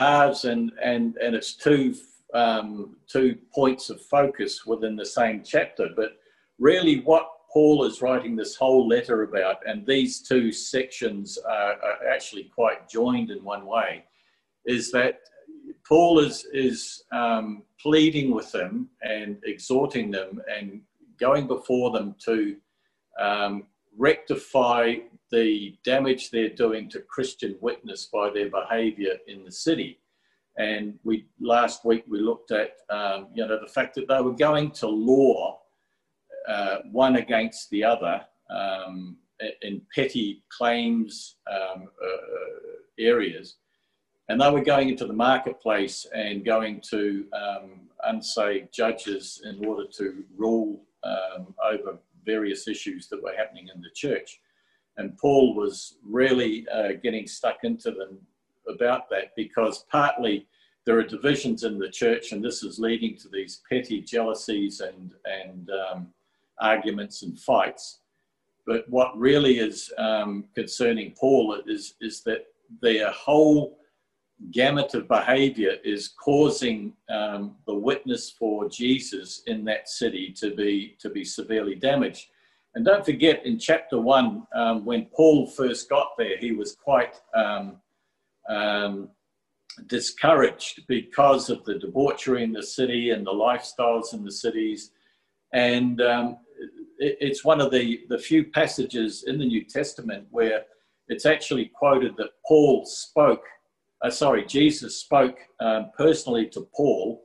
halves and and and it's two um, two points of focus within the same chapter. But really, what Paul is writing this whole letter about, and these two sections are, are actually quite joined in one way, is that Paul is is um, pleading with them and exhorting them and going before them to um, rectify the damage they're doing to Christian witness by their behaviour in the city. And we last week we looked at um, you know the fact that they were going to law uh, one against the other um, in petty claims um, uh, areas, and they were going into the marketplace and going to um, unsaved judges in order to rule um, over various issues that were happening in the church. And Paul was really uh, getting stuck into them about that because partly there are divisions in the church, and this is leading to these petty jealousies and, and um, arguments and fights. But what really is um, concerning Paul is, is that their whole gamut of behavior is causing um, the witness for Jesus in that city to be, to be severely damaged. And don't forget, in chapter one, um, when Paul first got there, he was quite um, um, discouraged because of the debauchery in the city and the lifestyles in the cities. And um, it, it's one of the, the few passages in the New Testament where it's actually quoted that Paul spoke, uh, sorry, Jesus spoke um, personally to Paul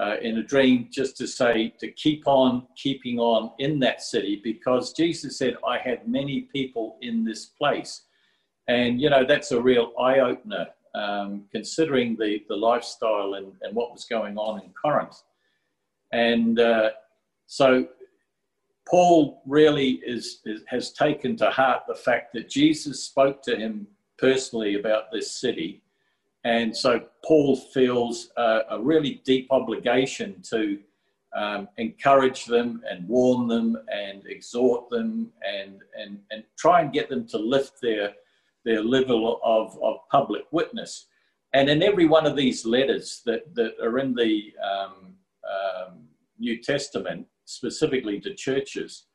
uh, in a dream just to say to keep on keeping on in that city because Jesus said, I have many people in this place. And, you know, that's a real eye opener um, considering the, the lifestyle and, and what was going on in Corinth. And uh, so Paul really is, is, has taken to heart the fact that Jesus spoke to him personally about this city and so Paul feels a, a really deep obligation to um, encourage them and warn them and exhort them and, and, and try and get them to lift their, their level of, of public witness. And in every one of these letters that, that are in the um, um, New Testament, specifically to churches,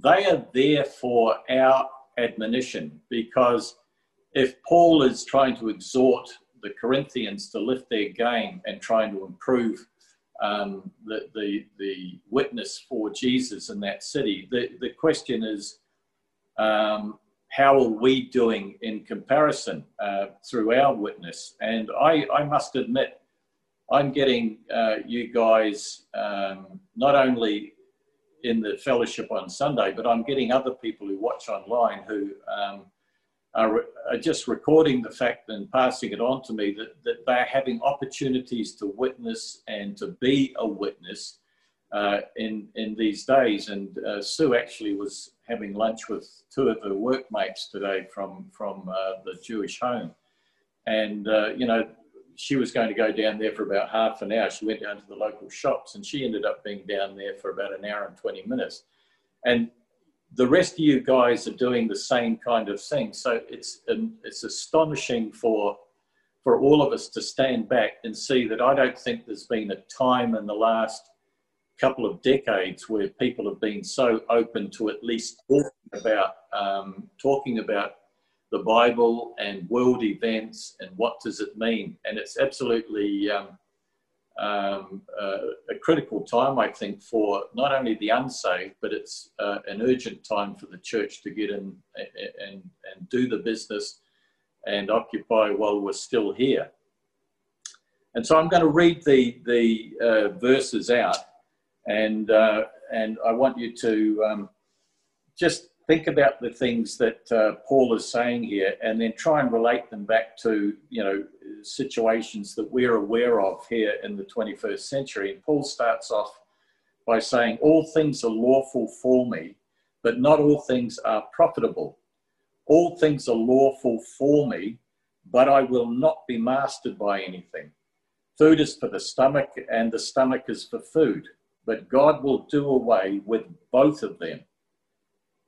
they are there for our admonition because if Paul is trying to exhort the Corinthians to lift their game and trying to improve um, the, the, the witness for Jesus in that city. The, the question is, um, how are we doing in comparison uh, through our witness? And I, I must admit, I'm getting uh, you guys um, not only in the fellowship on Sunday, but I'm getting other people who watch online who are, are, just recording the fact and passing it on to me that, that they're having opportunities to witness and to be a witness uh, in, in these days. And uh, Sue actually was having lunch with two of her workmates today from, from uh, the Jewish home. And, uh, you know, she was going to go down there for about half an hour. She went down to the local shops and she ended up being down there for about an hour and 20 minutes. And the rest of you guys are doing the same kind of thing. So it's um, it's astonishing for for all of us to stand back and see that I don't think there's been a time in the last couple of decades where people have been so open to at least talking about um, talking about the Bible and world events and what does it mean. And it's absolutely um, um, uh, a critical time, I think, for not only the unsaved, but it's uh, an urgent time for the church to get in and, and do the business and occupy while we're still here. And so I'm going to read the, the uh, verses out, and, uh, and I want you to um, just think about the things that uh, Paul is saying here and then try and relate them back to, you know, situations that we're aware of here in the 21st century. And Paul starts off by saying, All things are lawful for me, but not all things are profitable. All things are lawful for me, but I will not be mastered by anything. Food is for the stomach, and the stomach is for food, but God will do away with both of them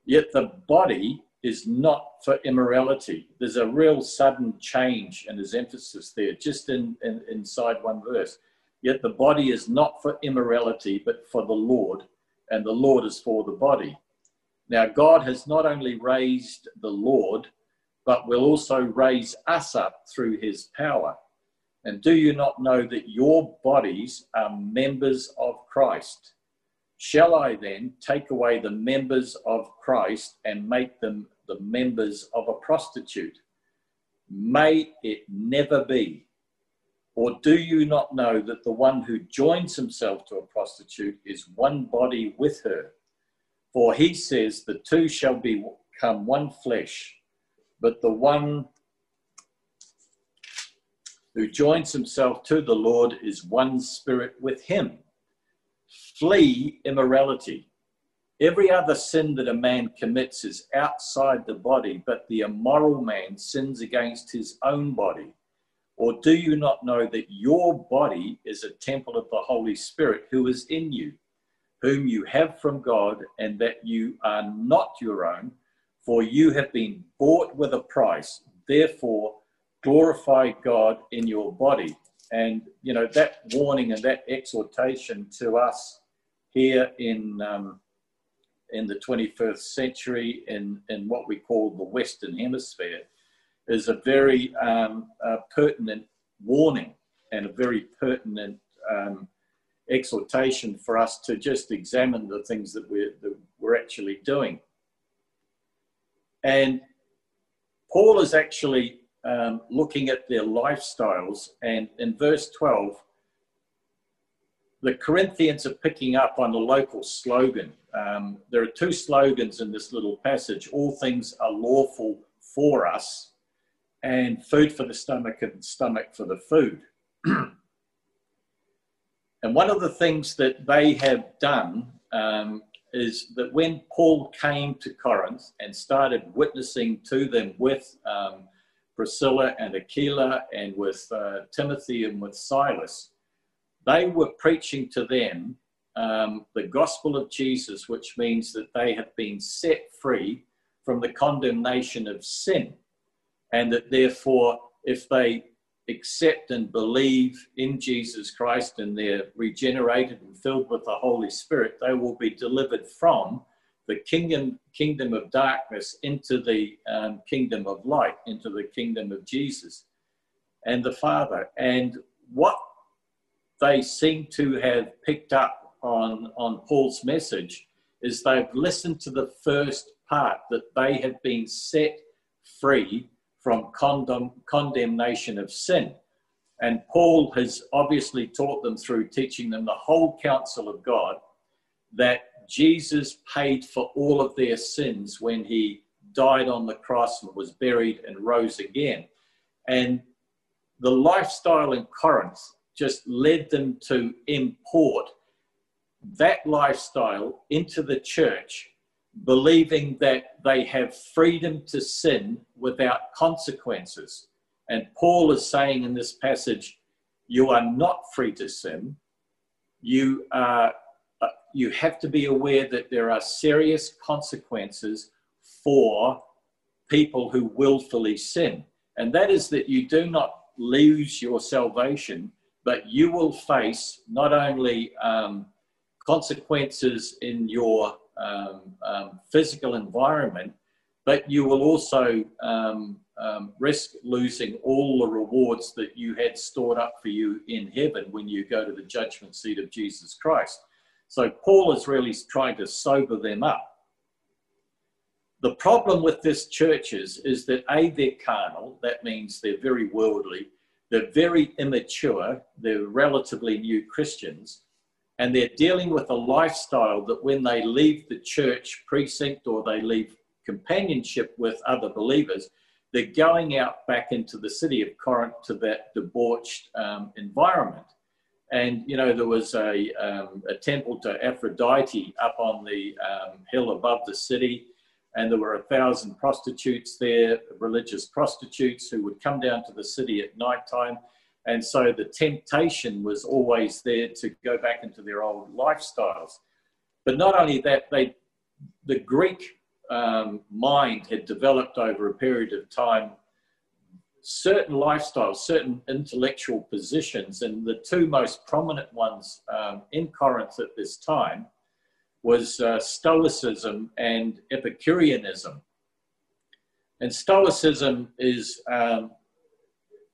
Yet the body is not for immorality. There's a real sudden change in his emphasis there, just in, in inside one verse. Yet the body is not for immorality, but for the Lord, and the Lord is for the body. Now, God has not only raised the Lord, but will also raise us up through his power. And do you not know that your bodies are members of Christ? Shall I then take away the members of Christ and make them the members of a prostitute? May it never be. Or do you not know that the one who joins himself to a prostitute is one body with her? For he says, The two shall become one flesh, but the one who joins himself to the Lord is one spirit with him. Flee immorality. Every other sin that a man commits is outside the body, but the immoral man sins against his own body. Or do you not know that your body is a temple of the Holy Spirit who is in you, whom you have from God, and that you are not your own? For you have been bought with a price. Therefore, glorify God in your body. And, you know, that warning and that exhortation to us here in, um, in the 21st century in, in what we call the Western Hemisphere is a very um, pertinent warning and a very pertinent um, exhortation for us to just examine the things that we're, that we're actually doing. And Paul is actually um, looking at their lifestyles. And in verse 12, the Corinthians are picking up on the local slogan. Um, there are two slogans in this little passage all things are lawful for us, and food for the stomach and stomach for the food. and one of the things that they have done um, is that when Paul came to Corinth and started witnessing to them with um, Priscilla and Aquila and with uh, Timothy and with Silas, they were preaching to them um, the gospel of Jesus, which means that they have been set free from the condemnation of sin. And that therefore, if they accept and believe in Jesus Christ and they're regenerated and filled with the Holy Spirit, they will be delivered from the kingdom kingdom of darkness into the um, kingdom of light, into the kingdom of Jesus and the Father. And what they seem to have picked up on, on Paul's message is they've listened to the first part that they have been set free from condemn, condemnation of sin. And Paul has obviously taught them through teaching them the whole counsel of God that Jesus paid for all of their sins when he died on the cross and was buried and rose again. And the lifestyle in Corinth just led them to import that lifestyle into the church, believing that they have freedom to sin without consequences. And Paul is saying in this passage, you are not free to sin. You are you have to be aware that there are serious consequences for people who willfully sin. And that is that you do not lose your salvation, but you will face not only um, consequences in your um, um, physical environment, but you will also um, um, risk losing all the rewards that you had stored up for you in heaven when you go to the judgment seat of Jesus Christ. So Paul is really trying to sober them up. The problem with this churches is that A, they're carnal, that means they're very worldly, they're very immature, they're relatively new Christians, and they're dealing with a lifestyle that when they leave the church precinct or they leave companionship with other believers, they're going out back into the city of Corinth to that debauched um, environment. And, you know, there was a, um, a temple to Aphrodite up on the um, hill above the city. And there were a thousand prostitutes there, religious prostitutes who would come down to the city at night time. And so the temptation was always there to go back into their old lifestyles. But not only that, they, the Greek um, mind had developed over a period of time certain lifestyles, certain intellectual positions, and the two most prominent ones um, in Corinth at this time was uh, Stoicism and Epicureanism. And Stoicism is um,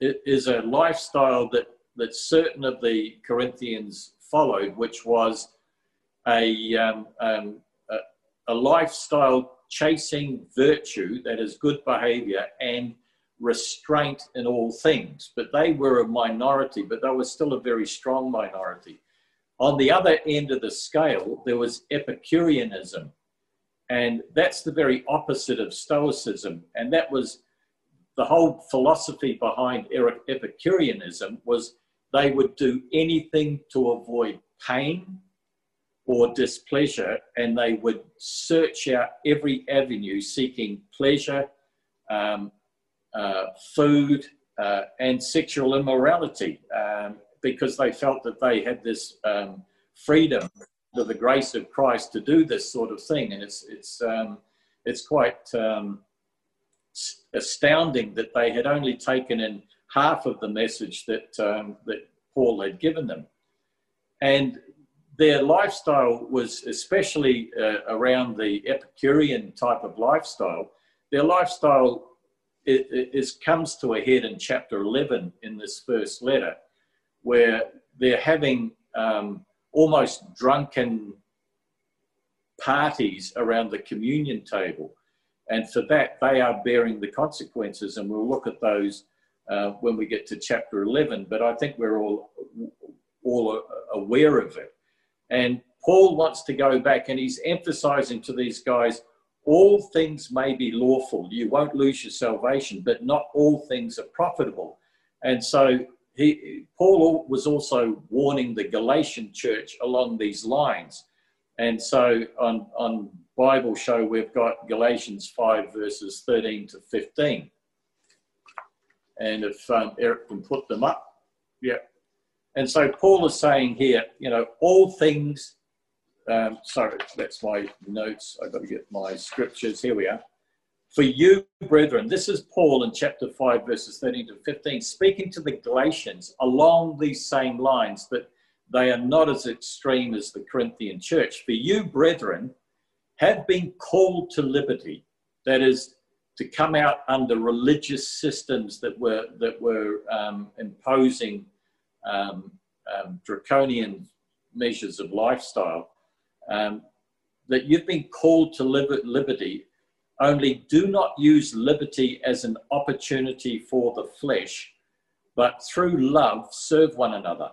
is a lifestyle that that certain of the Corinthians followed, which was a um, um, a, a lifestyle chasing virtue that is good behavior and restraint in all things. But they were a minority, but they were still a very strong minority. On the other end of the scale, there was Epicureanism. And that's the very opposite of Stoicism. And that was the whole philosophy behind Epicureanism was they would do anything to avoid pain or displeasure, and they would search out every avenue seeking pleasure, um, food, uh, and sexual immorality um, because they felt that they had this um, freedom of the grace of Christ to do this sort of thing. And it's, it's, um, it's quite um, astounding that they had only taken in half of the message that, um, that Paul had given them. And their lifestyle was especially uh, around the Epicurean type of lifestyle. Their lifestyle it, it, it, comes to a head in chapter 11 in this first letter, where they're having um, almost drunken parties around the communion table. And for that, they are bearing the consequences. And we'll look at those uh, when we get to chapter 11. But I think we're all, all aware of it. And Paul wants to go back and he's emphasizing to these guys all things may be lawful. You won't lose your salvation, but not all things are profitable. And so he, Paul was also warning the Galatian church along these lines. And so on, on Bible show, we've got Galatians 5, verses 13 to 15. And if um, Eric can put them up, yeah. And so Paul is saying here, you know, all things um, sorry, that's my notes. I've got to get my scriptures. Here we are. For you, brethren, this is Paul in chapter 5, verses 13 to 15, speaking to the Galatians along these same lines, but they are not as extreme as the Corinthian church. For you, brethren, have been called to liberty. That is, to come out under religious systems that were, that were um, imposing um, um, draconian measures of lifestyle um, that you've been called to liberty, only do not use liberty as an opportunity for the flesh, but through love serve one another.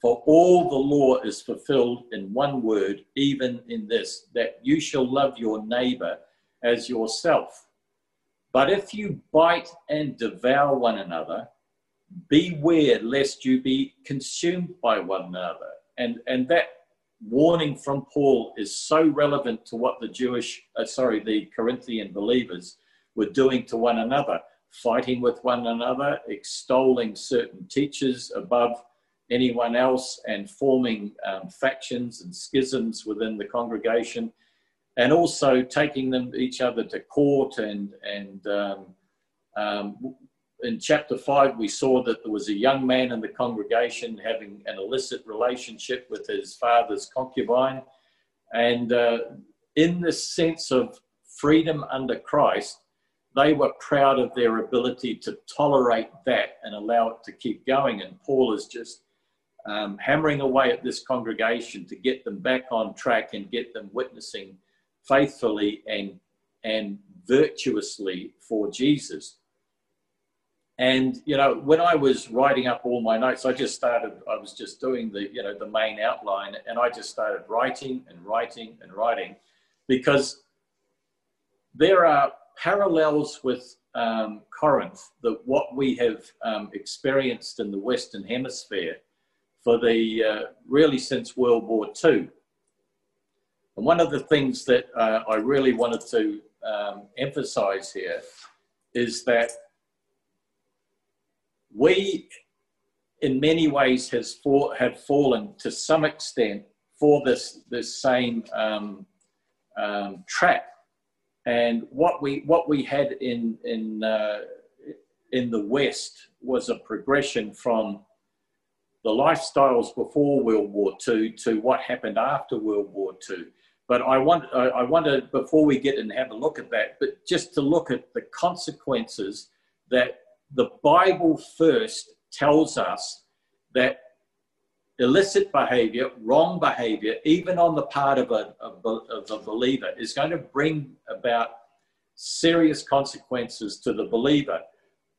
For all the law is fulfilled in one word, even in this, that you shall love your neighbor as yourself. But if you bite and devour one another, beware lest you be consumed by one another. And, and that warning from Paul is so relevant to what the Jewish, uh, sorry, the Corinthian believers were doing to one another, fighting with one another, extolling certain teachers above anyone else, and forming um, factions and schisms within the congregation, and also taking them each other to court and and um, um, in chapter 5, we saw that there was a young man in the congregation having an illicit relationship with his father's concubine. And uh, in this sense of freedom under Christ, they were proud of their ability to tolerate that and allow it to keep going. And Paul is just um, hammering away at this congregation to get them back on track and get them witnessing faithfully and, and virtuously for Jesus. And you know, when I was writing up all my notes, I just started. I was just doing the you know the main outline, and I just started writing and writing and writing, because there are parallels with um, Corinth that what we have um, experienced in the Western Hemisphere for the uh, really since World War II. And one of the things that uh, I really wanted to um, emphasize here is that we, in many ways, has for, have fallen to some extent for this, this same um, um, trap And what we what we had in in uh, in the West was a progression from the lifestyles before World War II to what happened after World War II. But I want I wonder before we get and have a look at that, but just to look at the consequences that the Bible first tells us that illicit behavior, wrong behavior, even on the part of a, of a believer, is going to bring about serious consequences to the believer.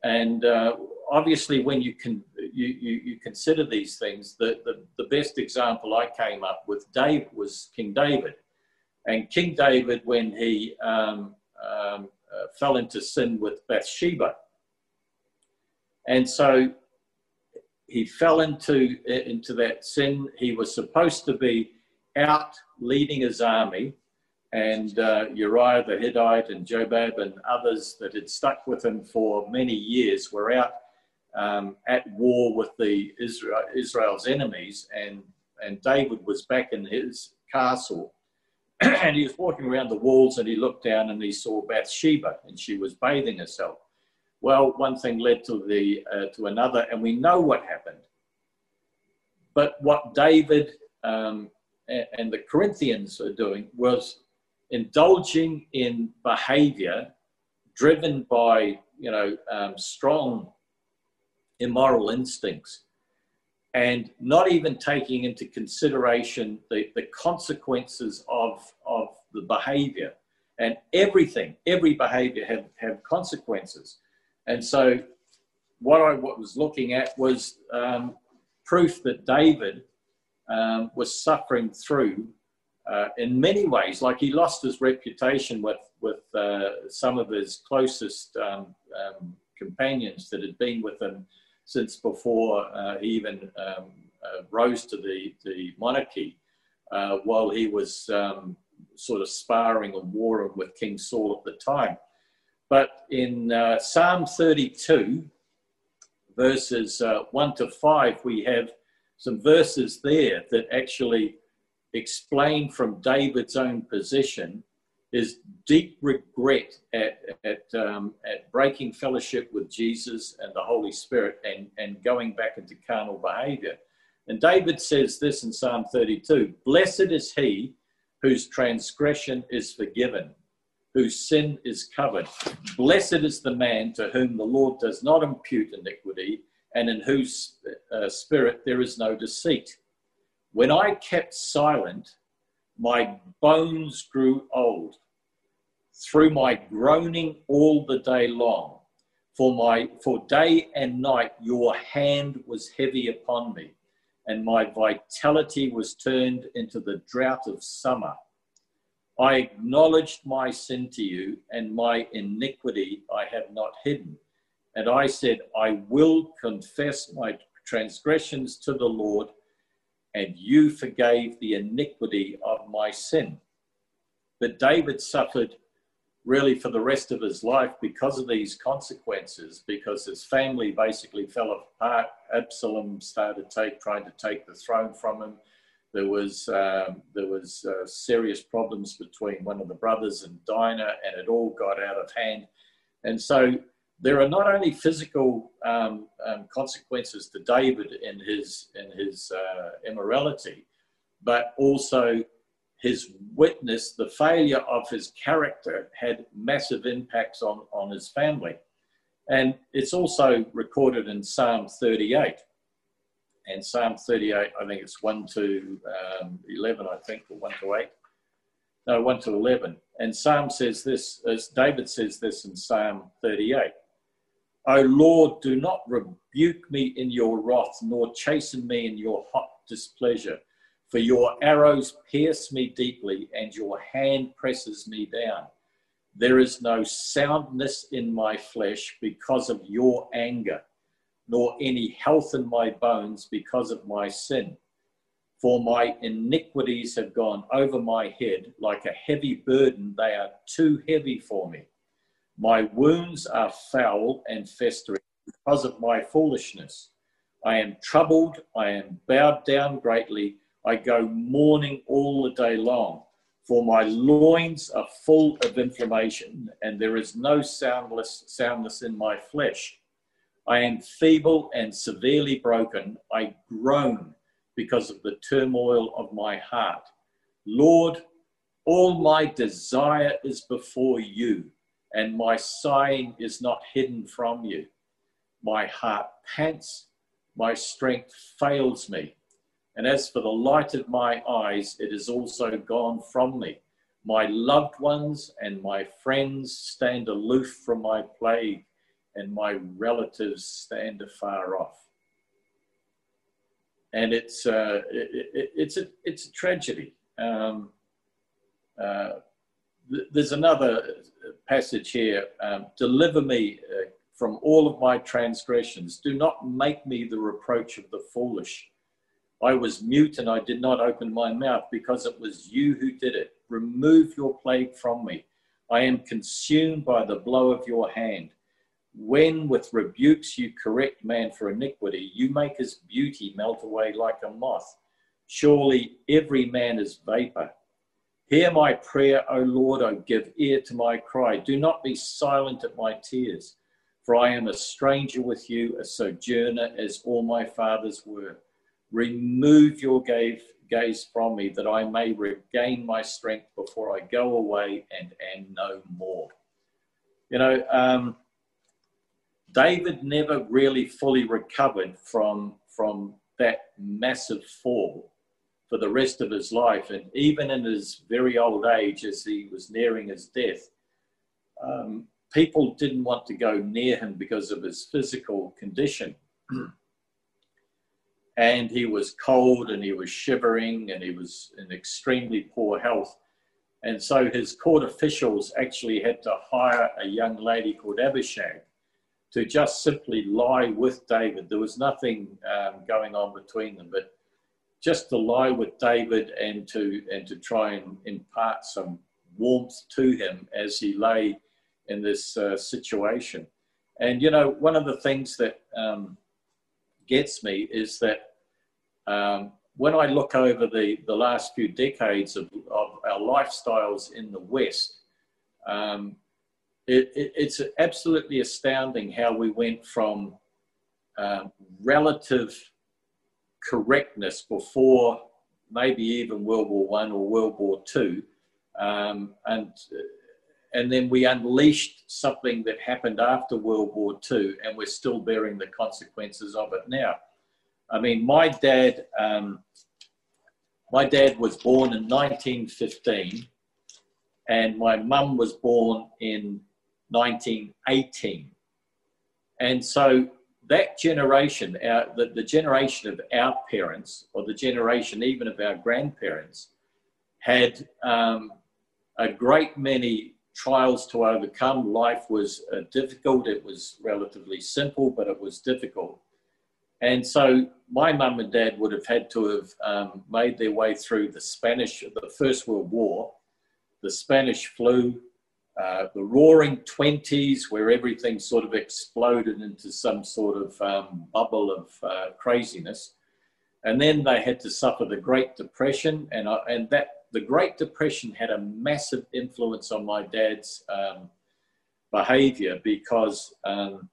And uh, obviously, when you can you, you, you, consider these things, the, the, the best example I came up with Dave was King David. And King David, when he um, um, uh, fell into sin with Bathsheba, and so he fell into, into that sin. He was supposed to be out leading his army, and uh, Uriah the Hittite and Joab and others that had stuck with him for many years were out um, at war with the Israel, Israel's enemies, and, and David was back in his castle. and he was walking around the walls and he looked down and he saw Bathsheba and she was bathing herself. Well, one thing led to the uh, to another, and we know what happened. But what David um, and the Corinthians are doing was indulging in behavior driven by you know um, strong immoral instincts and not even taking into consideration the, the consequences of, of the behavior and everything every behavior have, have consequences and so, what I was looking at was um, proof that David um, was suffering through uh, in many ways. Like he lost his reputation with with uh, some of his closest um, um companions that had been with him since before uh, he even um, uh, rose to the the monarchy. Uh, while he was um, sort of sparring and warring with King Saul at the time. But in uh, Psalm 32, verses uh, 1 to 5, we have some verses there that actually explain from David's own position his deep regret at, at, um, at breaking fellowship with Jesus and the Holy Spirit and, and going back into carnal behavior. And David says this in Psalm 32 Blessed is he whose transgression is forgiven whose sin is covered. Blessed is the man to whom the Lord does not impute iniquity, and in whose uh, spirit there is no deceit. When I kept silent, my bones grew old through my groaning all the day long. For my for day and night your hand was heavy upon me, and my vitality was turned into the drought of summer. I acknowledged my sin to you, and my iniquity I have not hidden. And I said, I will confess my transgressions to the Lord, and you forgave the iniquity of my sin. But David suffered really for the rest of his life because of these consequences, because his family basically fell apart. Absalom started take, trying to take the throne from him. There was um, there was uh, serious problems between one of the brothers and Dinah, and it all got out of hand. And so there are not only physical um, um, consequences to David in his in his uh, immorality, but also his witness, the failure of his character, had massive impacts on on his family, and it's also recorded in Psalm 38 and Psalm 38, I think it's 1 to um, 11, I think, or 1 to 8. No, 1 to 11. And Psalm says this, as David says this in Psalm 38. O Lord, do not rebuke me in your wrath, nor chasten me in your hot displeasure. For your arrows pierce me deeply, and your hand presses me down. There is no soundness in my flesh because of your anger nor any health in my bones because of my sin. For my iniquities have gone over my head like a heavy burden, they are too heavy for me. My wounds are foul and festering because of my foolishness. I am troubled, I am bowed down greatly, I go mourning all the day long. For my loins are full of inflammation, and there is no soundless, soundness in my flesh. I am feeble and severely broken. I groan because of the turmoil of my heart. Lord, all my desire is before you, and my sighing is not hidden from you. My heart pants, my strength fails me. And as for the light of my eyes, it is also gone from me. My loved ones and my friends stand aloof from my plague, and my relatives stand afar off. And it's, uh, it, it, it's, a, it's a tragedy. Um, uh, th- there's another passage here um, Deliver me uh, from all of my transgressions. Do not make me the reproach of the foolish I was mute and I did not open my mouth because it was you who did it. Remove your plague from me. I am consumed by the blow of your hand. When with rebukes you correct man for iniquity, you make his beauty melt away like a moth. Surely every man is vapor. Hear my prayer, O Lord, O give ear to my cry. Do not be silent at my tears, for I am a stranger with you, a sojourner as all my fathers were. Remove your gaze, gaze from me that I may regain my strength before I go away and am no more. You know, um, David never really fully recovered from, from that massive fall for the rest of his life. And even in his very old age, as he was nearing his death, um, people didn't want to go near him because of his physical condition. and he was cold and he was shivering and he was in extremely poor health. And so his court officials actually had to hire a young lady called Abishag to just simply lie with David. There was nothing um, going on between them, but just to lie with David and to and to try and impart some warmth to him as he lay in this uh, situation. And you know, one of the things that um, gets me is that um, when I look over the, the last few decades of, of our lifestyles in the West, um, it, it, it's absolutely astounding how we went from um, relative correctness before maybe even World War One or World War Two, um, and and then we unleashed something that happened after World War Two, and we're still bearing the consequences of it now. I mean, my dad, um, my dad was born in 1915, and my mum was born in 1918. And so that generation, our, the, the generation of our parents, or the generation even of our grandparents, had um, a great many trials to overcome. Life was uh, difficult. It was relatively simple, but it was difficult. And so my mum and dad would have had to have um, made their way through the Spanish, the First World War, the Spanish flu, uh, the roaring 20s, where everything sort of exploded into some sort of um, bubble of uh, craziness. And then they had to suffer the Great Depression, and, uh, and that the Great Depression had a massive influence on my dad's um, behavior because um,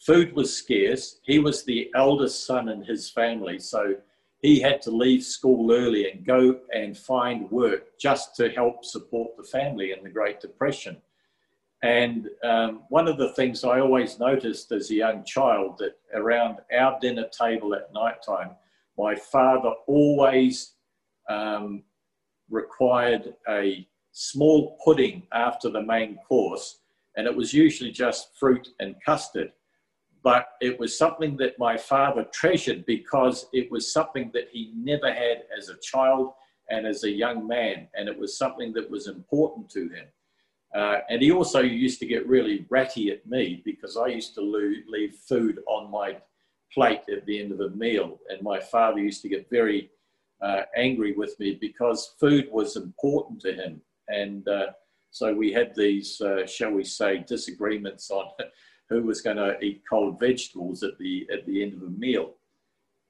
food was scarce. He was the eldest son in his family, so he had to leave school early and go and find work just to help support the family in the Great Depression. And um, one of the things I always noticed as a young child that around our dinner table at night time, my father always um, required a small pudding after the main course, and it was usually just fruit and custard but it was something that my father treasured because it was something that he never had as a child and as a young man, and it was something that was important to him. Uh, and he also used to get really ratty at me because I used to leave food on my plate at the end of a meal, and my father used to get very uh, angry with me because food was important to him. And uh, so we had these, uh, shall we say, disagreements on who was going to eat cold vegetables at the at the end of a meal,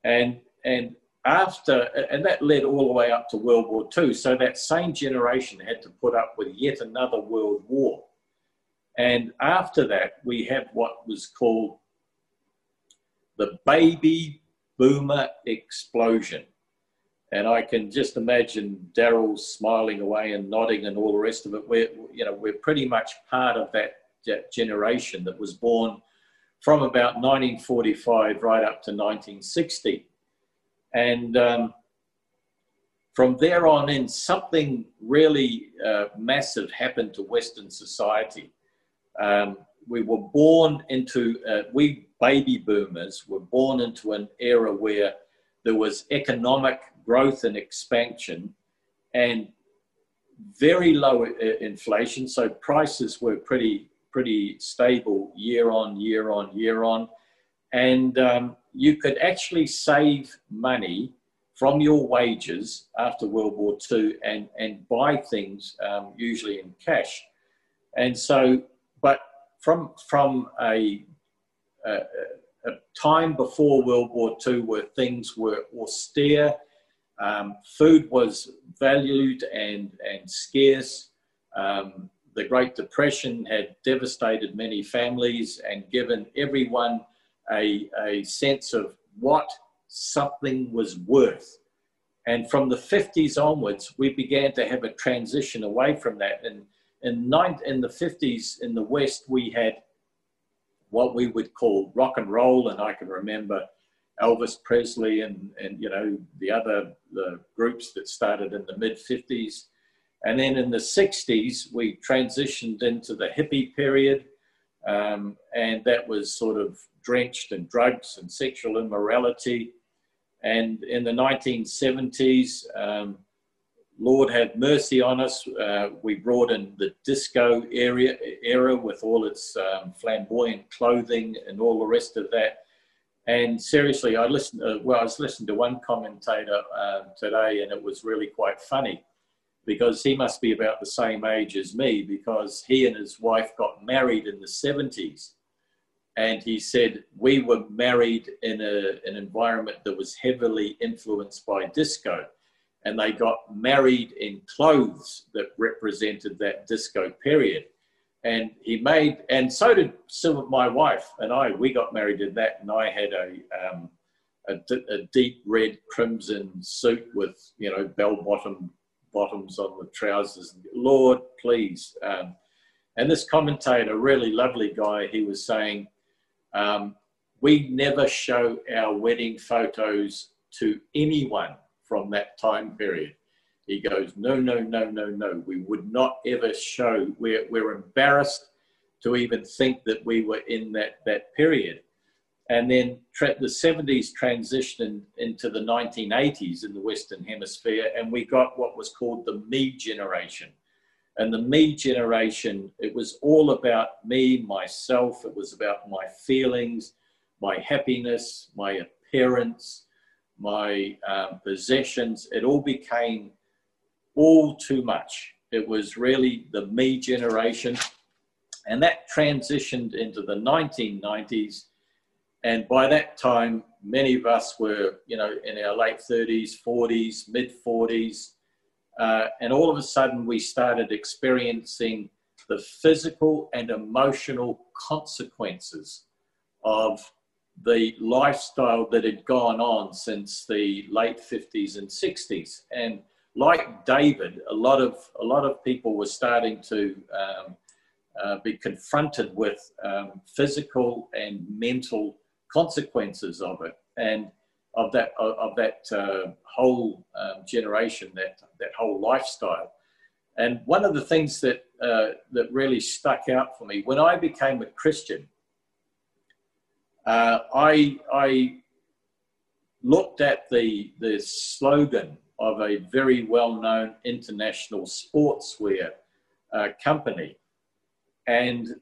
and and after, and that led all the way up to World War II. So that same generation had to put up with yet another world war. And after that, we had what was called the baby boomer explosion. And I can just imagine Daryl smiling away and nodding and all the rest of it. We're, you know, we're pretty much part of that, that generation that was born from about 1945 right up to 1960. And um, from there on in, something really uh, massive happened to Western society. Um, we were born into, uh, we baby boomers were born into an era where there was economic growth and expansion and very low uh, inflation. So prices were pretty, pretty stable year on, year on, year on. And um, you could actually save money from your wages after World War II and, and buy things um, usually in cash. And so, but from, from a, a, a, time before World War II where things were austere, um, food was valued and, and scarce. Um, the Great Depression had devastated many families and given everyone a, a sense of what something was worth. And from the 50s onwards, we began to have a transition away from that. And in, nine, in the 50s in the West, we had what we would call rock and roll. And I can remember Elvis Presley and, and you know, the other the groups that started in the mid 50s. And then in the 60s, we transitioned into the hippie period. Um, and that was sort of drenched in drugs and sexual immorality. And in the 1970s, um, Lord have mercy on us. Uh, we brought in the disco area, era with all its um, flamboyant clothing and all the rest of that. And seriously, I listened. Uh, well, I was listening to one commentator uh, today, and it was really quite funny because he must be about the same age as me because he and his wife got married in the 70s and he said we were married in a, an environment that was heavily influenced by disco and they got married in clothes that represented that disco period. And he made and so did my wife and i. We got married in that and i had a um, a, a deep red crimson suit with you know bell bottom bottoms on the trousers lord please um, and this commentator really lovely guy he was saying um, we never show our wedding photos to anyone from that time period. He goes, no, no, no, no, no. We would not ever show. We're, we're embarrassed to even think that we were in that, that period. And then tra- the 70s transitioned into the 1980s in the Western Hemisphere, and we got what was called the me generation. And the me generation, it was all about me, myself. It was about my feelings, my happiness, my appearance, my um, possessions. It all became all too much. It was really the me generation. And that transitioned into the 1990s. And by that time, many of us were, you know, in our late 30s, 40s, mid 40s. Uh, and all of a sudden, we started experiencing the physical and emotional consequences of the lifestyle that had gone on since the late 50s and 60s. And like David, a lot of a lot of people were starting to um, uh, be confronted with um, physical and mental consequences of it. And of that of that uh, whole um, generation, that that whole lifestyle. And one of the things that uh, that really stuck out for me when I became a Christian, uh, I I looked at the the slogan of a very well known international sportswear uh, company, and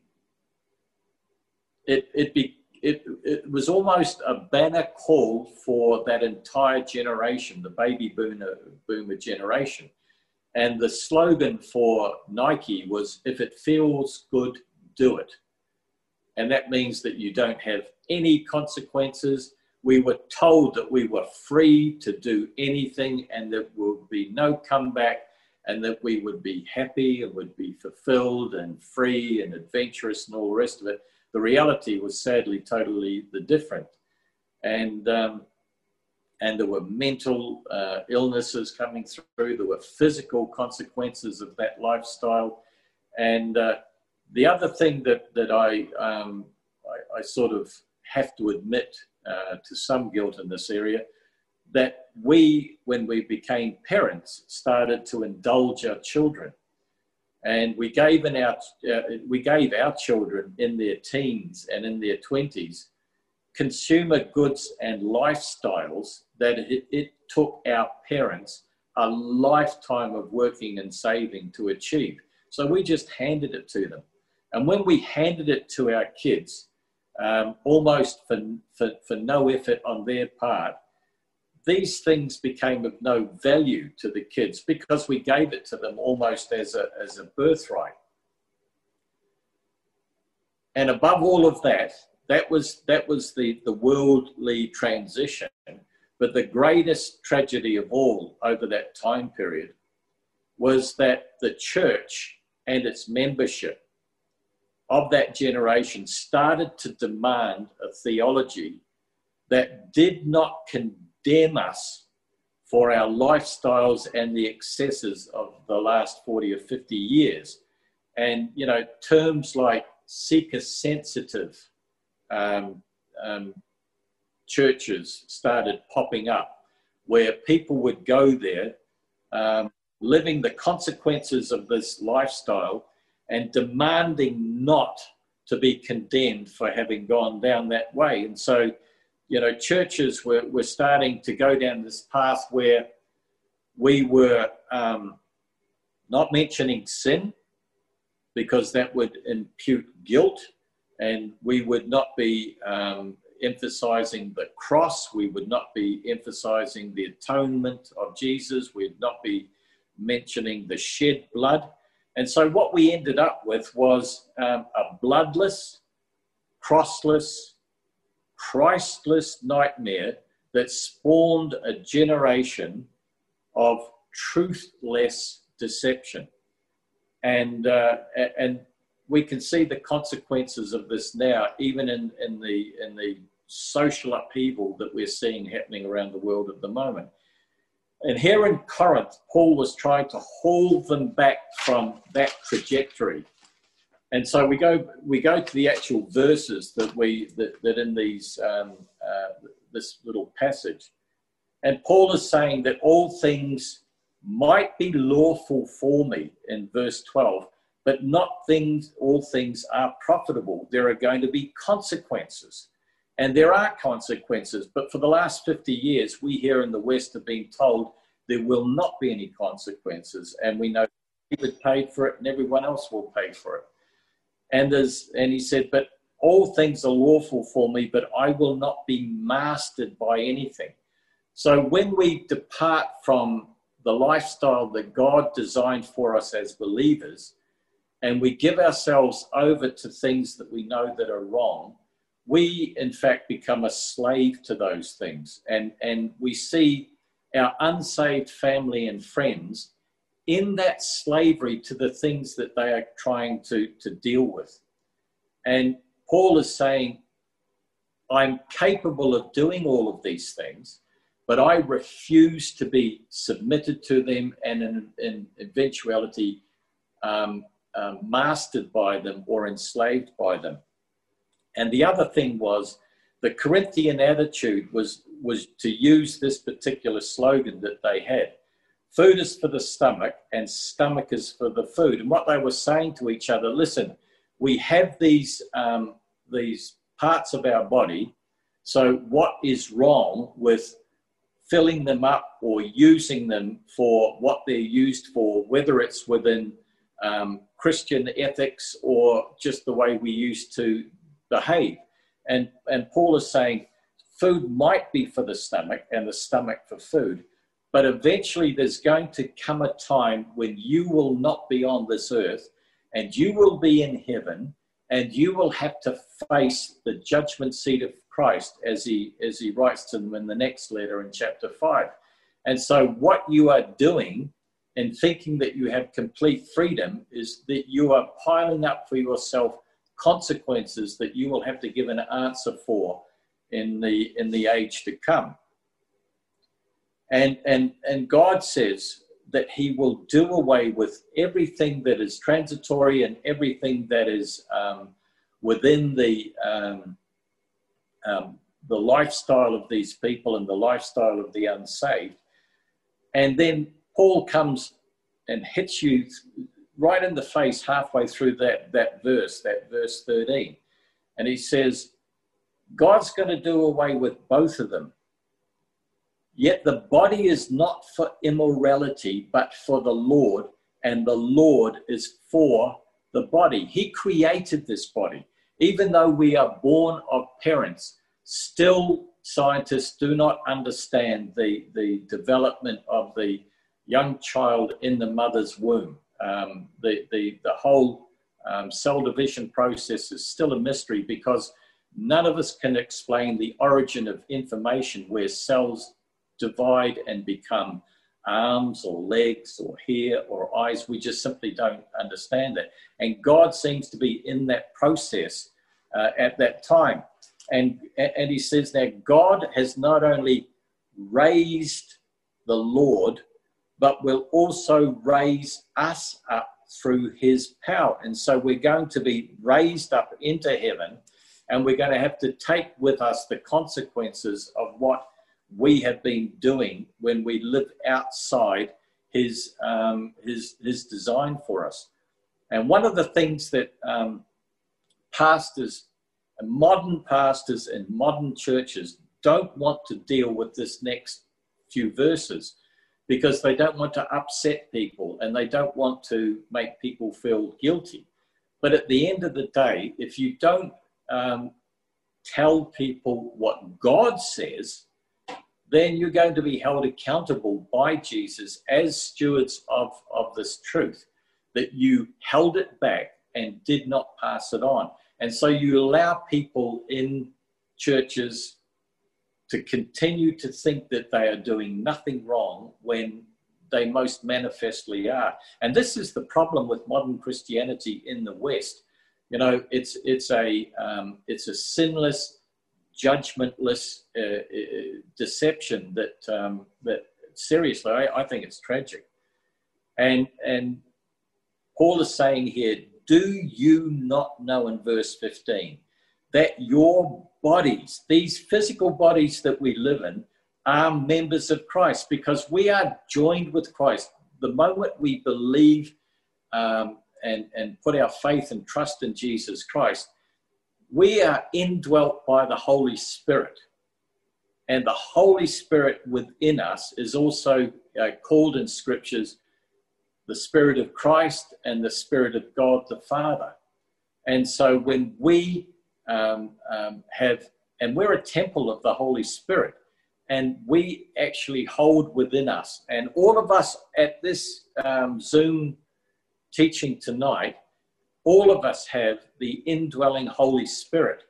it it be, it, it was almost a banner call for that entire generation, the baby boomer, boomer generation. And the slogan for Nike was if it feels good, do it. And that means that you don't have any consequences. we were told that we were free to do anything and there would be no comeback and that we would be happy and would be fulfilled and free and adventurous and all the rest of it. The reality was sadly totally the different. And, um, and there were mental uh, illnesses coming through, there were physical consequences of that lifestyle. And uh, the other thing that, that I, um, I, I, sort of have to admit uh, to some guilt in this area that we, when we became parents, started to indulge our children. And we gave, our, uh, we gave our children in their teens and in their 20s consumer goods and lifestyles that it, it took our parents a lifetime of working and saving to achieve. So we just handed it to them. And when we handed it to our kids, um, almost for, for, for no effort on their part, these things became of no value to the kids because we gave it to them almost as a, as a birthright. And above all of that, that was, that was the, the worldly transition. But the greatest tragedy of all over that time period was that the church and its membership of that generation started to demand a theology that did not condemn condemn us for our lifestyles and the excesses of the last 40 or 50 years. And, you know, terms like seeker sensitive um, um, churches started popping up where people would go there um, living the consequences of this lifestyle and demanding not to be condemned for having gone down that way. And so, you know, churches were, were starting to go down this path where we were um, not mentioning sin because that would impute guilt, and we would not be um, emphasizing the cross, we would not be emphasizing the atonement of Jesus, we'd not be mentioning the shed blood. And so, what we ended up with was um, a bloodless, crossless, Christless nightmare that spawned a generation of truthless deception. And, uh, and we can see the consequences of this now, even in, in, the, in the social upheaval that we're seeing happening around the world at the moment. And here in Corinth, Paul was trying to hold them back from that trajectory and so we go we go to the actual verses that we that, that in these um, uh, this little passage. And paul is saying that all things might be lawful for me in verse 12 but not things all things are profitable. There are going to be consequences and there are consequences. But for the last 50 years we here in the west have been told there will not be any consequences and we know david paid for it and everyone else will pay for it and there's and he said, But all things are lawful for me, but I will not be mastered by anything. So when we depart from the lifestyle that God designed for us as believers, and we give ourselves over to things that we know that are wrong, we in fact become a slave to those things. And, and we see our unsaved family and friends in that slavery to the things that they are trying to, to deal with. And Paul is saying, I'm capable of doing all of these things, but I refuse to be submitted to them and in, in eventuality um, um, mastered by them or enslaved by them. And the other thing was the Corinthian attitude was, was to use this particular slogan that they had Food is for the stomach, and stomach is for the food. And what they were saying to each other listen, we have these, um, these parts of our body. So, what is wrong with filling them up or using them for what they're used for, whether it's within um, Christian ethics or just the way we used to behave? And, and Paul is saying food might be for the stomach and the stomach for food, but eventually, there's going to come a time when you will not be on this earth and you will be in heaven and you will have to face the judgment seat of Christ as he as he writes to them in the next letter in chapter 5. And so what you are doing and thinking that you have complete freedom is that you are piling up for yourself consequences that you will have to give an answer for in the in the age to come. And and and God says that he will do away with everything that is transitory and everything that is um, within the um, um, the lifestyle of these people and the lifestyle of the unsaved. And then Paul comes and hits you right in the face halfway through that, that verse, that verse 13. And he says, God's going to do away with both of them. Yet the body is not for immorality, but for the Lord, and the Lord is for the body. He created this body. Even though we are born of parents, still scientists do not understand the, the development of the young child in the mother's womb. Um, the, the, the whole um, cell division process is still a mystery because none of us can explain the origin of information where cells divide and become arms or legs or hair or eyes. We just simply don't understand it. And God seems to be in that process uh, at that time. And, and he says that God has not only raised the Lord but will also raise us up through his power. And so we're going to be raised up into heaven, and we're going to have to take with us the consequences of what we have been doing when we live outside his, um, his, his design for us. And one of the things that um, pastors, modern pastors in modern churches don't want to deal with this next few verses because they don't want to upset people and they don't want to make people feel guilty. But at the end of the day, if you don't um, tell people what God says, then you're going to be held accountable by Jesus as stewards of, of this truth, that you held it back and did not pass it on. And so you allow people in churches to continue to think that they are doing nothing wrong when they most manifestly are. And this is the problem with modern Christianity in the West. You know, it's it's a um, it's a sinless, judgmentless uh, uh, deception that um, that seriously, I, I think it's tragic. And and Paul is saying here, do you not know in verse 15 that your bodies, these physical bodies that we live in, are members of Christ because we are joined with Christ. The moment we believe um, and, and put our faith and trust in Jesus Christ, we are indwelt by the Holy Spirit. And the Holy Spirit within us is also uh, called in scriptures the Spirit of Christ and the Spirit of God the Father. And so when we um, um, have, and we're a temple of the Holy Spirit, and we actually hold within us. And all of us at this um, Zoom teaching tonight, all of us have the indwelling Holy Spirit.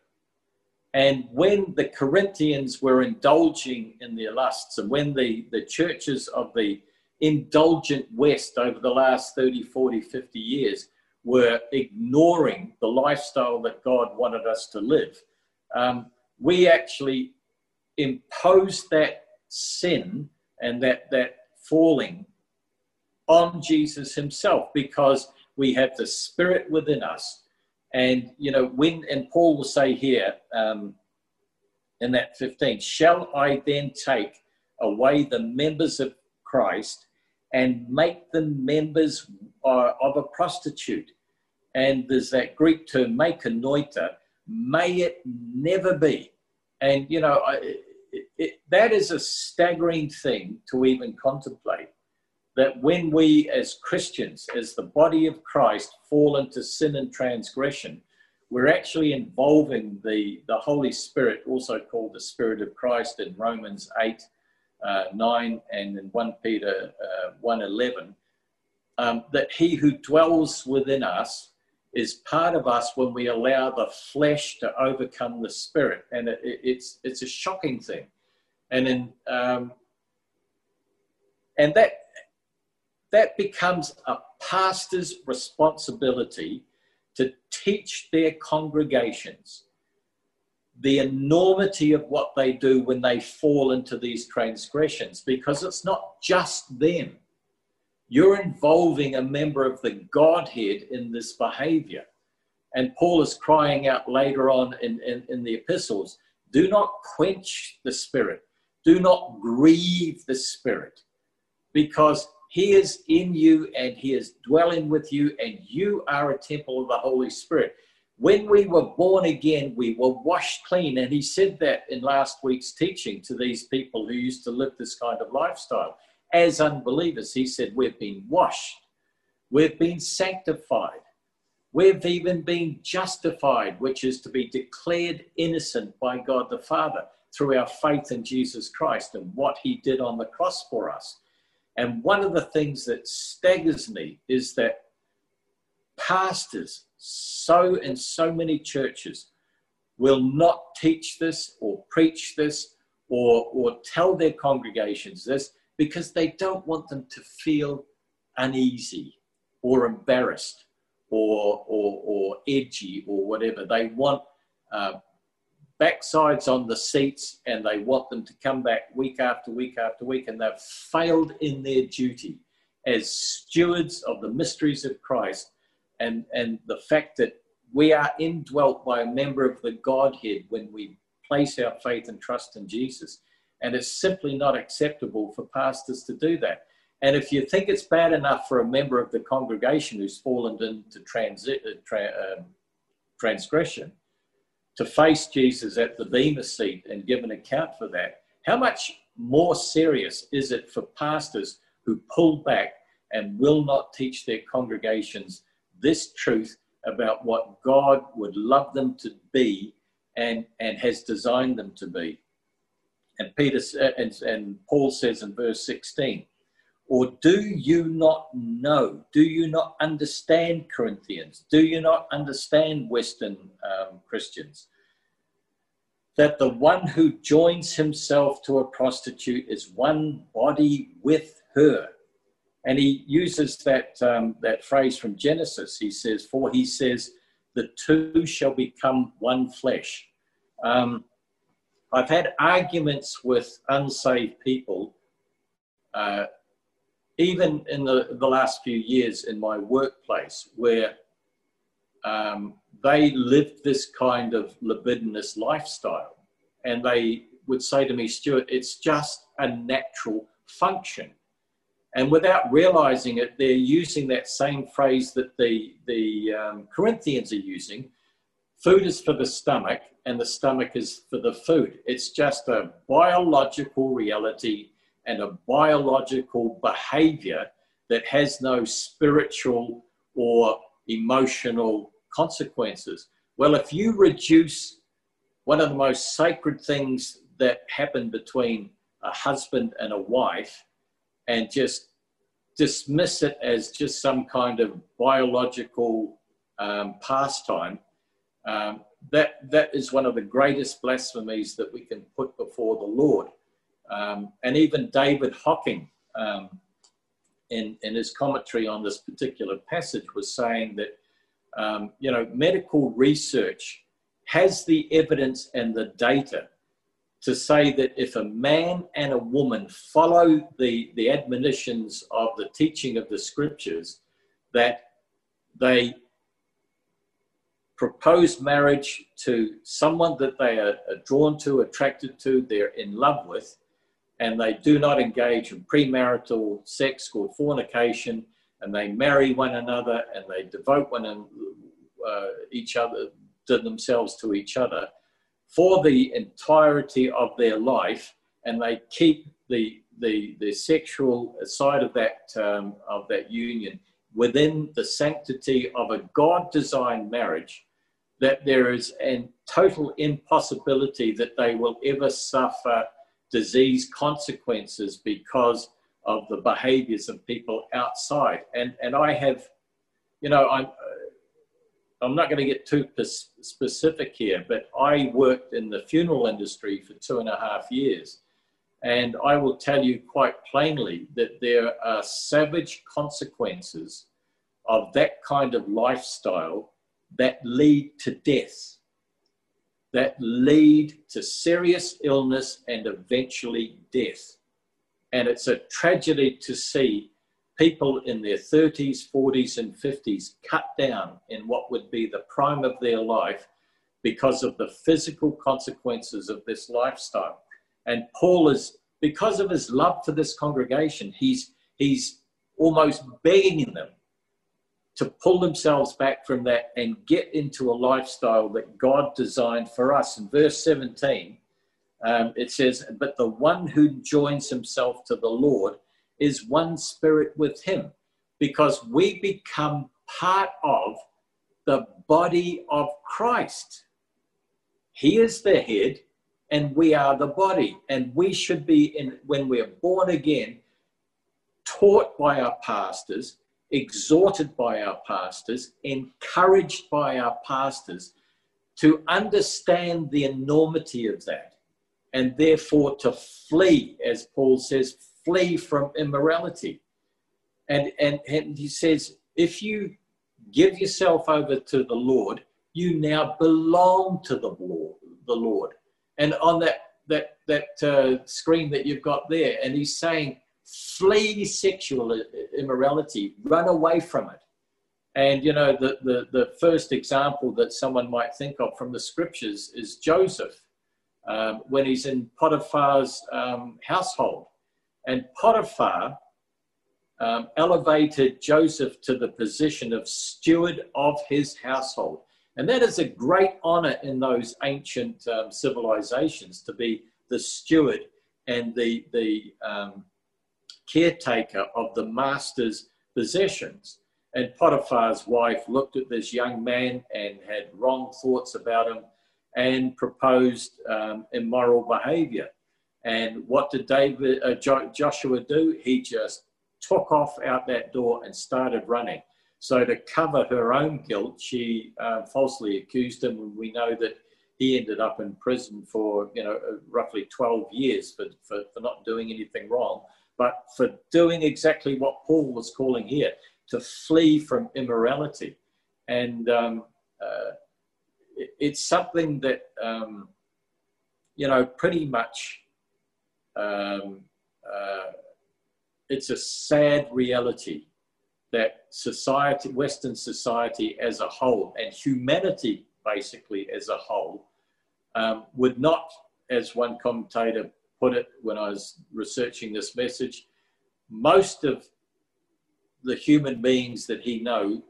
And when the Corinthians were indulging in their lusts, and when the, the churches of the indulgent West over the last 30, 40, 50 years were ignoring the lifestyle that God wanted us to live. Um, we actually imposed that sin and that, that falling on Jesus himself because we have the spirit within us. And, you know, when, and Paul will say here um, in that 15, shall I then take away the members of Christ and make them members uh, of a prostitute? and there's that Greek term me genoito, may it never be. And, you know, it, it, that is a staggering thing to even contemplate. That when we as Christians, as the body of Christ, fall into sin and transgression, we're actually involving the, the Holy Spirit, also called the Spirit of Christ in Romans 8, uh, 9, and in 1 Peter uh, 1 11, um, that he who dwells within us is part of us when we allow the flesh to overcome the spirit, and it, it, it's it's a shocking thing, and in um, and that that becomes a pastor's responsibility to teach their congregations the enormity of what they do when they fall into these transgressions because it's not just them. You're involving a member of the Godhead in this behavior. And Paul is crying out later on in, in, in the epistles do not quench the Spirit, do not grieve the Spirit, because He is in you and He is dwelling with you, and you are a temple of the Holy Spirit when we were born again, we were washed clean. And he said that in last week's teaching to these people who used to live this kind of lifestyle. As unbelievers, he said, We've been washed, we've been sanctified, we've even been justified, which is to be declared innocent by God the Father through our faith in Jesus Christ and what he did on the cross for us. And one of the things that staggers me is that pastors so in so many churches will not teach this or preach this or, or tell their congregations this because they don't want them to feel uneasy or embarrassed or, or, or edgy or whatever. They want uh, backsides on the seats and they want them to come back week after week after week and they've failed in their duty as stewards of the mysteries of Christ and, and the fact that we are indwelt by a member of the Godhead when we place our faith and trust in Jesus. And it's simply not acceptable for pastors to do that. And if you think it's bad enough for a member of the congregation who's fallen into transi- uh, tra- um, transgression to face Jesus at the Bema seat and give an account for that, how much more serious is it for pastors who pull back and will not teach their congregations this truth about what God would love them to be and, and has designed them to be. And Peter uh, and, and Paul says in verse 16, or do you not know? Do you not understand Corinthians? Do you not understand Western um, Christians? That the one who joins himself to a prostitute is one body with her. And he uses that, um, that phrase from Genesis. He says, For he says, the two shall become one flesh. Um, I've had arguments with unsaved people, uh, even in the, the last few years in my workplace, where um, they lived this kind of libidinous lifestyle. And they would say to me, Stuart, it's just a natural function. And without realizing it, they're using that same phrase that the, the um, Corinthians are using food is for the stomach, and the stomach is for the food. It's just a biological reality and a biological behavior that has no spiritual or emotional consequences. Well, if you reduce one of the most sacred things that happen between a husband and a wife and just dismiss it as just some kind of biological um, pastime, um, that, that is one of the greatest blasphemies that we can put before the Lord. Um, and even David Hocking, um, in, in his commentary on this particular passage, was saying that, um, you know, medical research has the evidence and the data to say that if a man and a woman follow the, the admonitions of the teaching of the scriptures, that they propose marriage to someone that they are, are drawn to, attracted to, they're in love with, and they do not engage in premarital sex called fornication, and they marry one another and they devote one and uh, each other to themselves to each other for the entirety of their life, and they keep the the, the sexual side of that um, of that union within the sanctity of a God-designed marriage, that there is a total impossibility that they will ever suffer disease consequences because of the behaviors of people outside. And and I have, you know, I'm uh, I'm not going to get too specific here, but I worked in the funeral industry for two and a half years. And I will tell you quite plainly that there are savage consequences of that kind of lifestyle that lead to death, that lead to serious illness and eventually death. And it's a tragedy to see people in their 30s, 40s, and 50s cut down in what would be the prime of their life because of the physical consequences of this lifestyle. And Paul is, because of his love for this congregation, he's, he's almost begging them to pull themselves back from that and get into a lifestyle that God designed for us. In verse 17, um, it says, But the one who joins himself to the Lord is one spirit with him because we become part of the body of Christ. He is the head and we are the body. And we should be, in, when we're born again, taught by our pastors, exhorted by our pastors, encouraged by our pastors to understand the enormity of that and therefore to flee, as Paul says, flee from immorality. And, and, and he says, if you give yourself over to the Lord, you now belong to the Lord. The Lord. And on that, that, that uh, screen that you've got there, and he's saying, flee sexual immorality, run away from it. And you know, the, the, the first example that someone might think of from the scriptures is Joseph um, when he's in Potiphar's um, household. And Potiphar um, elevated Joseph to the position of steward of his household. And that is a great honor in those ancient um, civilizations to be the steward and the, the um, caretaker of the master's possessions. And Potiphar's wife looked at this young man and had wrong thoughts about him and proposed um, immoral behavior. And what did David, uh, jo- Joshua do? He just took off out that door and started running. So to cover her own guilt, she uh, falsely accused him, and we know that he ended up in prison for you know uh, roughly 12 years for, for, for not doing anything wrong, but for doing exactly what Paul was calling here to flee from immorality. And um, uh, it, it's something that um, you know pretty much um, uh, it's a sad reality that society, Western society as a whole, and humanity basically as a whole, um, would not, as one commentator put it when I was researching this message, most of the human beings that he know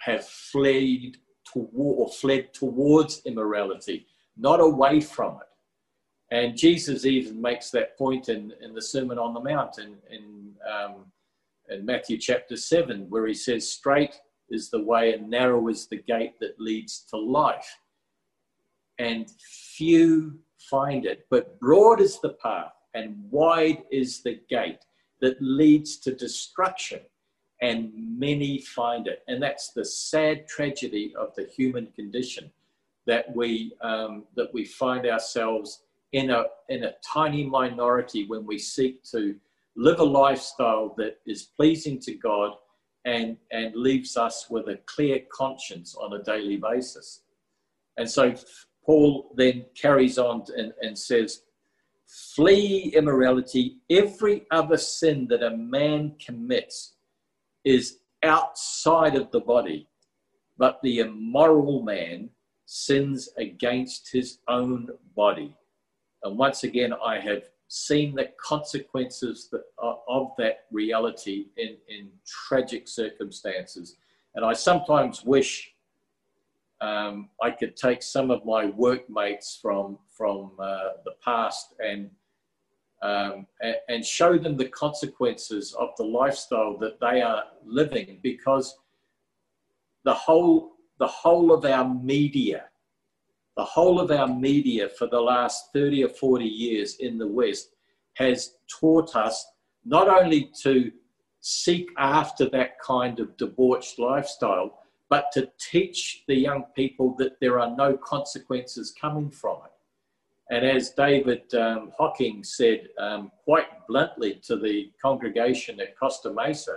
have fled toward or fled towards immorality, not away from it. And Jesus even makes that point in, in the Sermon on the Mount in, in, um, in Matthew chapter 7, where he says, Straight is the way and narrow is the gate that leads to life. And few find it, but broad is the path and wide is the gate that leads to destruction, and many find it. And that's the sad tragedy of the human condition that we, um, that we find ourselves in a, in a tiny minority when we seek to live a lifestyle that is pleasing to God and, and leaves us with a clear conscience on a daily basis. And so Paul then carries on and, and says, Flee immorality. Every other sin that a man commits is outside of the body, but the immoral man sins against his own body. And once again, I have seen the consequences uh, of that reality in, in tragic circumstances. And I sometimes wish um, I could take some of my workmates from, from uh, the past and, um, and, and show them the consequences of the lifestyle that they are living because the whole, the whole of our media the whole of our media for the last 30 or 40 years in the West has taught us not only to seek after that kind of debauched lifestyle, but to teach the young people that there are no consequences coming from it. And as David um, Hocking said um, quite bluntly to the congregation at Costa Mesa,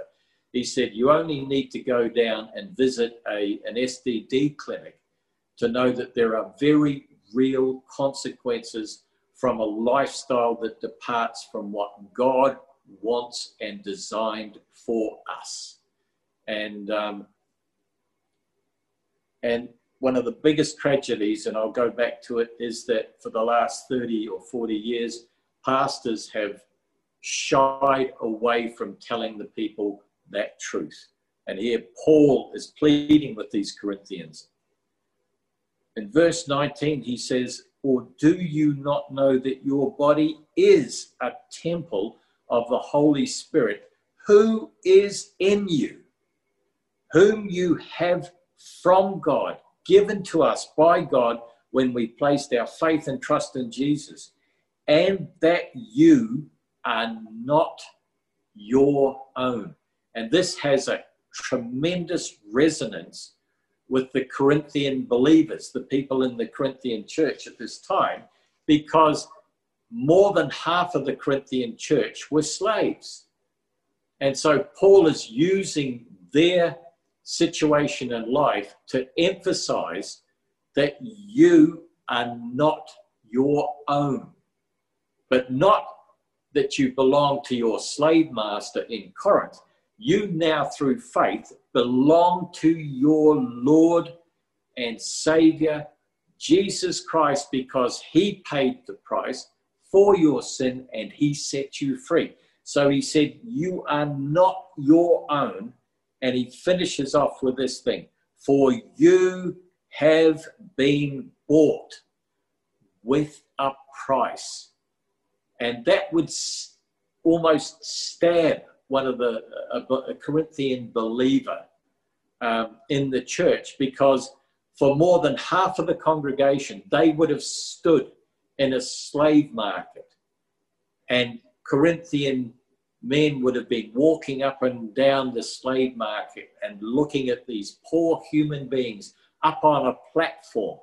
he said, You only need to go down and visit a, an STD clinic to know that there are very real consequences from a lifestyle that departs from what God wants and designed for us. And um, and one of the biggest tragedies, and I'll go back to it, is that for the last 30 or 40 years, pastors have shied away from telling the people that truth. And here Paul is pleading with these Corinthians. In verse 19, he says, Or do you not know that your body is a temple of the Holy Spirit who is in you, whom you have from God, given to us by God when we placed our faith and trust in Jesus, and that you are not your own. And this has a tremendous resonance with the Corinthian believers, the people in the Corinthian church at this time, because more than half of the Corinthian church were slaves. And so Paul is using their situation in life to emphasize that you are not your own, but not that you belong to your slave master in Corinth. You now, through faith, belong to your Lord and Savior, Jesus Christ, because He paid the price for your sin and He set you free. So He said, You are not your own. And He finishes off with this thing For you have been bought with a price. And that would almost stab one of the a, a Corinthian believer um, in the church because for more than half of the congregation they would have stood in a slave market and Corinthian men would have been walking up and down the slave market and looking at these poor human beings up on a platform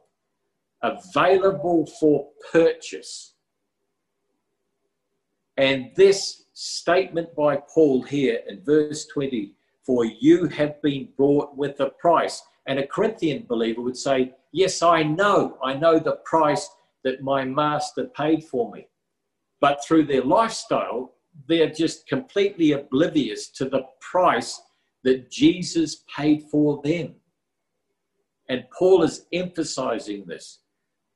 available for purchase. And this statement by Paul here in verse 20 for you have been bought with a price. And a Corinthian believer would say, Yes, I know. I know the price that my master paid for me. But through their lifestyle, they're just completely oblivious to the price that Jesus paid for them. And Paul is emphasizing this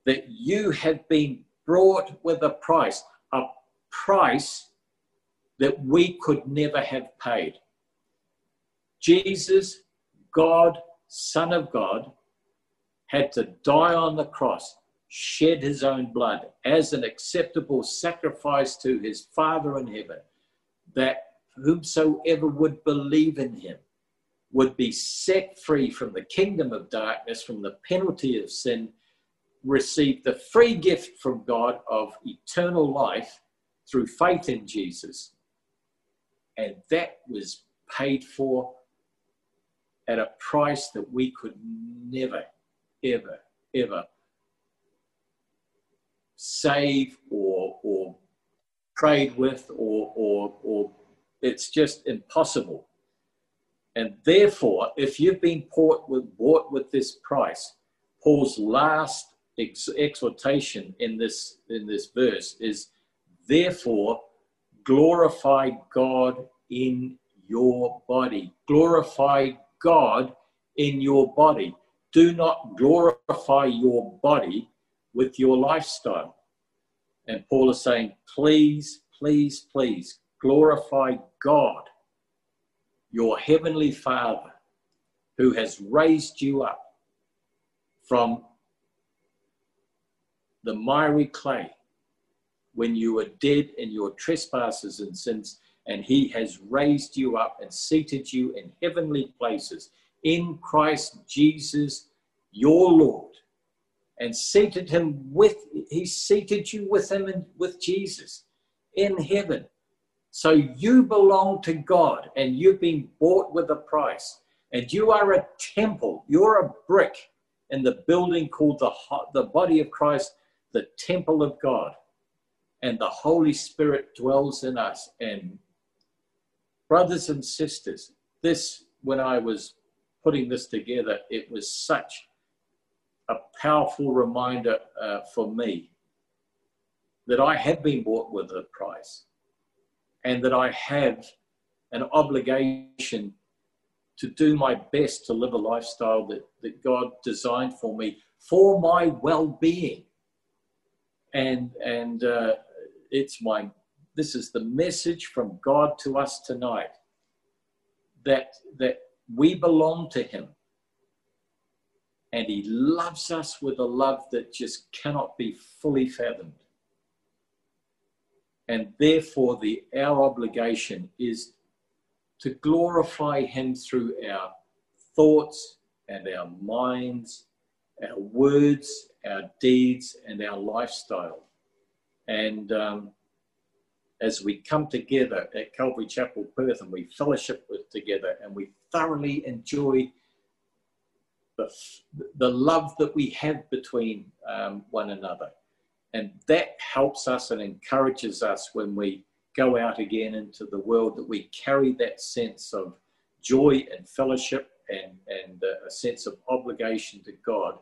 that you have been brought with a price, a price that we could never have paid. Jesus, God, Son of God, had to die on the cross, shed his own blood as an acceptable sacrifice to his Father in heaven, that whomsoever would believe in him would be set free from the kingdom of darkness, from the penalty of sin, receive the free gift from God of eternal life through faith in Jesus. And that was paid for at a price that we could never, ever, ever save or, or trade with, or, or, or it's just impossible. And therefore, if you've been bought with, bought with this price, Paul's last ex- exhortation in this, in this verse is therefore glorify God in your body. Glorify God in your body. Do not glorify your body with your lifestyle. And Paul is saying, please, please, please glorify God, your heavenly Father, who has raised you up from the miry clay when you were dead in your trespasses and sins, and he has raised you up and seated you in heavenly places in Christ Jesus, your Lord, and seated him with, he seated you with him and with Jesus in heaven. So you belong to God and you've been bought with a price. And you are a temple, you're a brick in the building called the, the body of Christ, the temple of God. And the Holy Spirit dwells in us. And brothers and sisters, this, when I was putting this together, it was such a powerful reminder uh, for me that I have been bought with a price and that I have an obligation to do my best to live a lifestyle that, that God designed for me for my well-being. And and uh, it's my this is the message from God to us tonight that that we belong to Him, and He loves us with a love that just cannot be fully fathomed. And therefore, the our obligation is to glorify Him through our thoughts and our minds, our words, our deeds, and our lifestyle. And um, as we come together at Calvary Chapel Perth and we fellowship with together and we thoroughly enjoy the, the love that we have between um, one another. And that helps us and encourages us when we go out again into the world that we carry that sense of joy and fellowship and, and a sense of obligation to God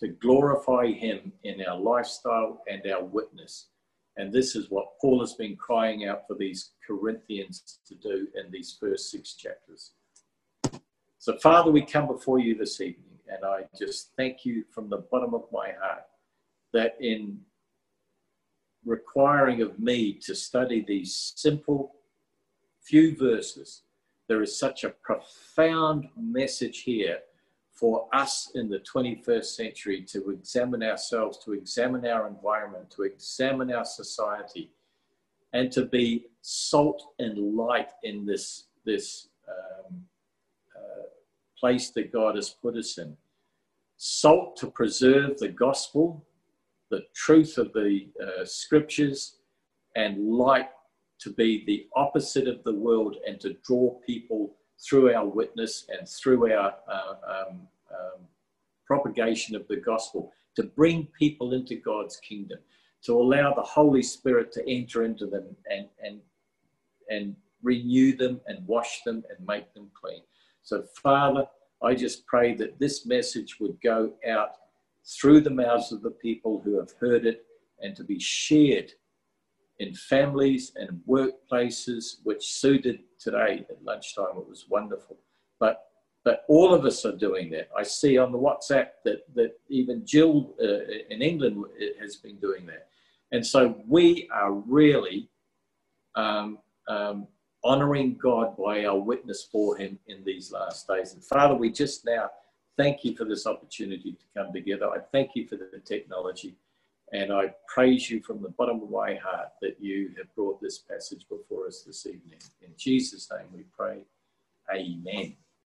to glorify Him in our lifestyle and our witness. And this is what Paul has been crying out for these Corinthians to do in these first six chapters. So, Father, we come before you this evening, and I just thank you from the bottom of my heart that in requiring of me to study these simple few verses, there is such a profound message here for us in the 21st century to examine ourselves, to examine our environment, to examine our society, and to be salt and light in this, this um, place that God has put us in. Salt to preserve the gospel, the truth of the uh, scriptures, and light to be the opposite of the world and to draw people through our witness and through our uh, um, um, propagation of the gospel, to bring people into God's kingdom, to allow the Holy Spirit to enter into them and, and, and renew them and wash them and make them clean. So, Father, I just pray that this message would go out through the mouths of the people who have heard it and to be shared in families and workplaces, which suited today at lunchtime. It was wonderful. But but all of us are doing that. I see on the WhatsApp that that even Jill uh, in England has been doing that, and so we are really um, um, honoring God by our witness for Him in these last days. And Father, we just now thank you for this opportunity to come together. I thank you for the technology. And I praise you from the bottom of my heart that you have brought this passage before us this evening. In Jesus' name we pray. Amen.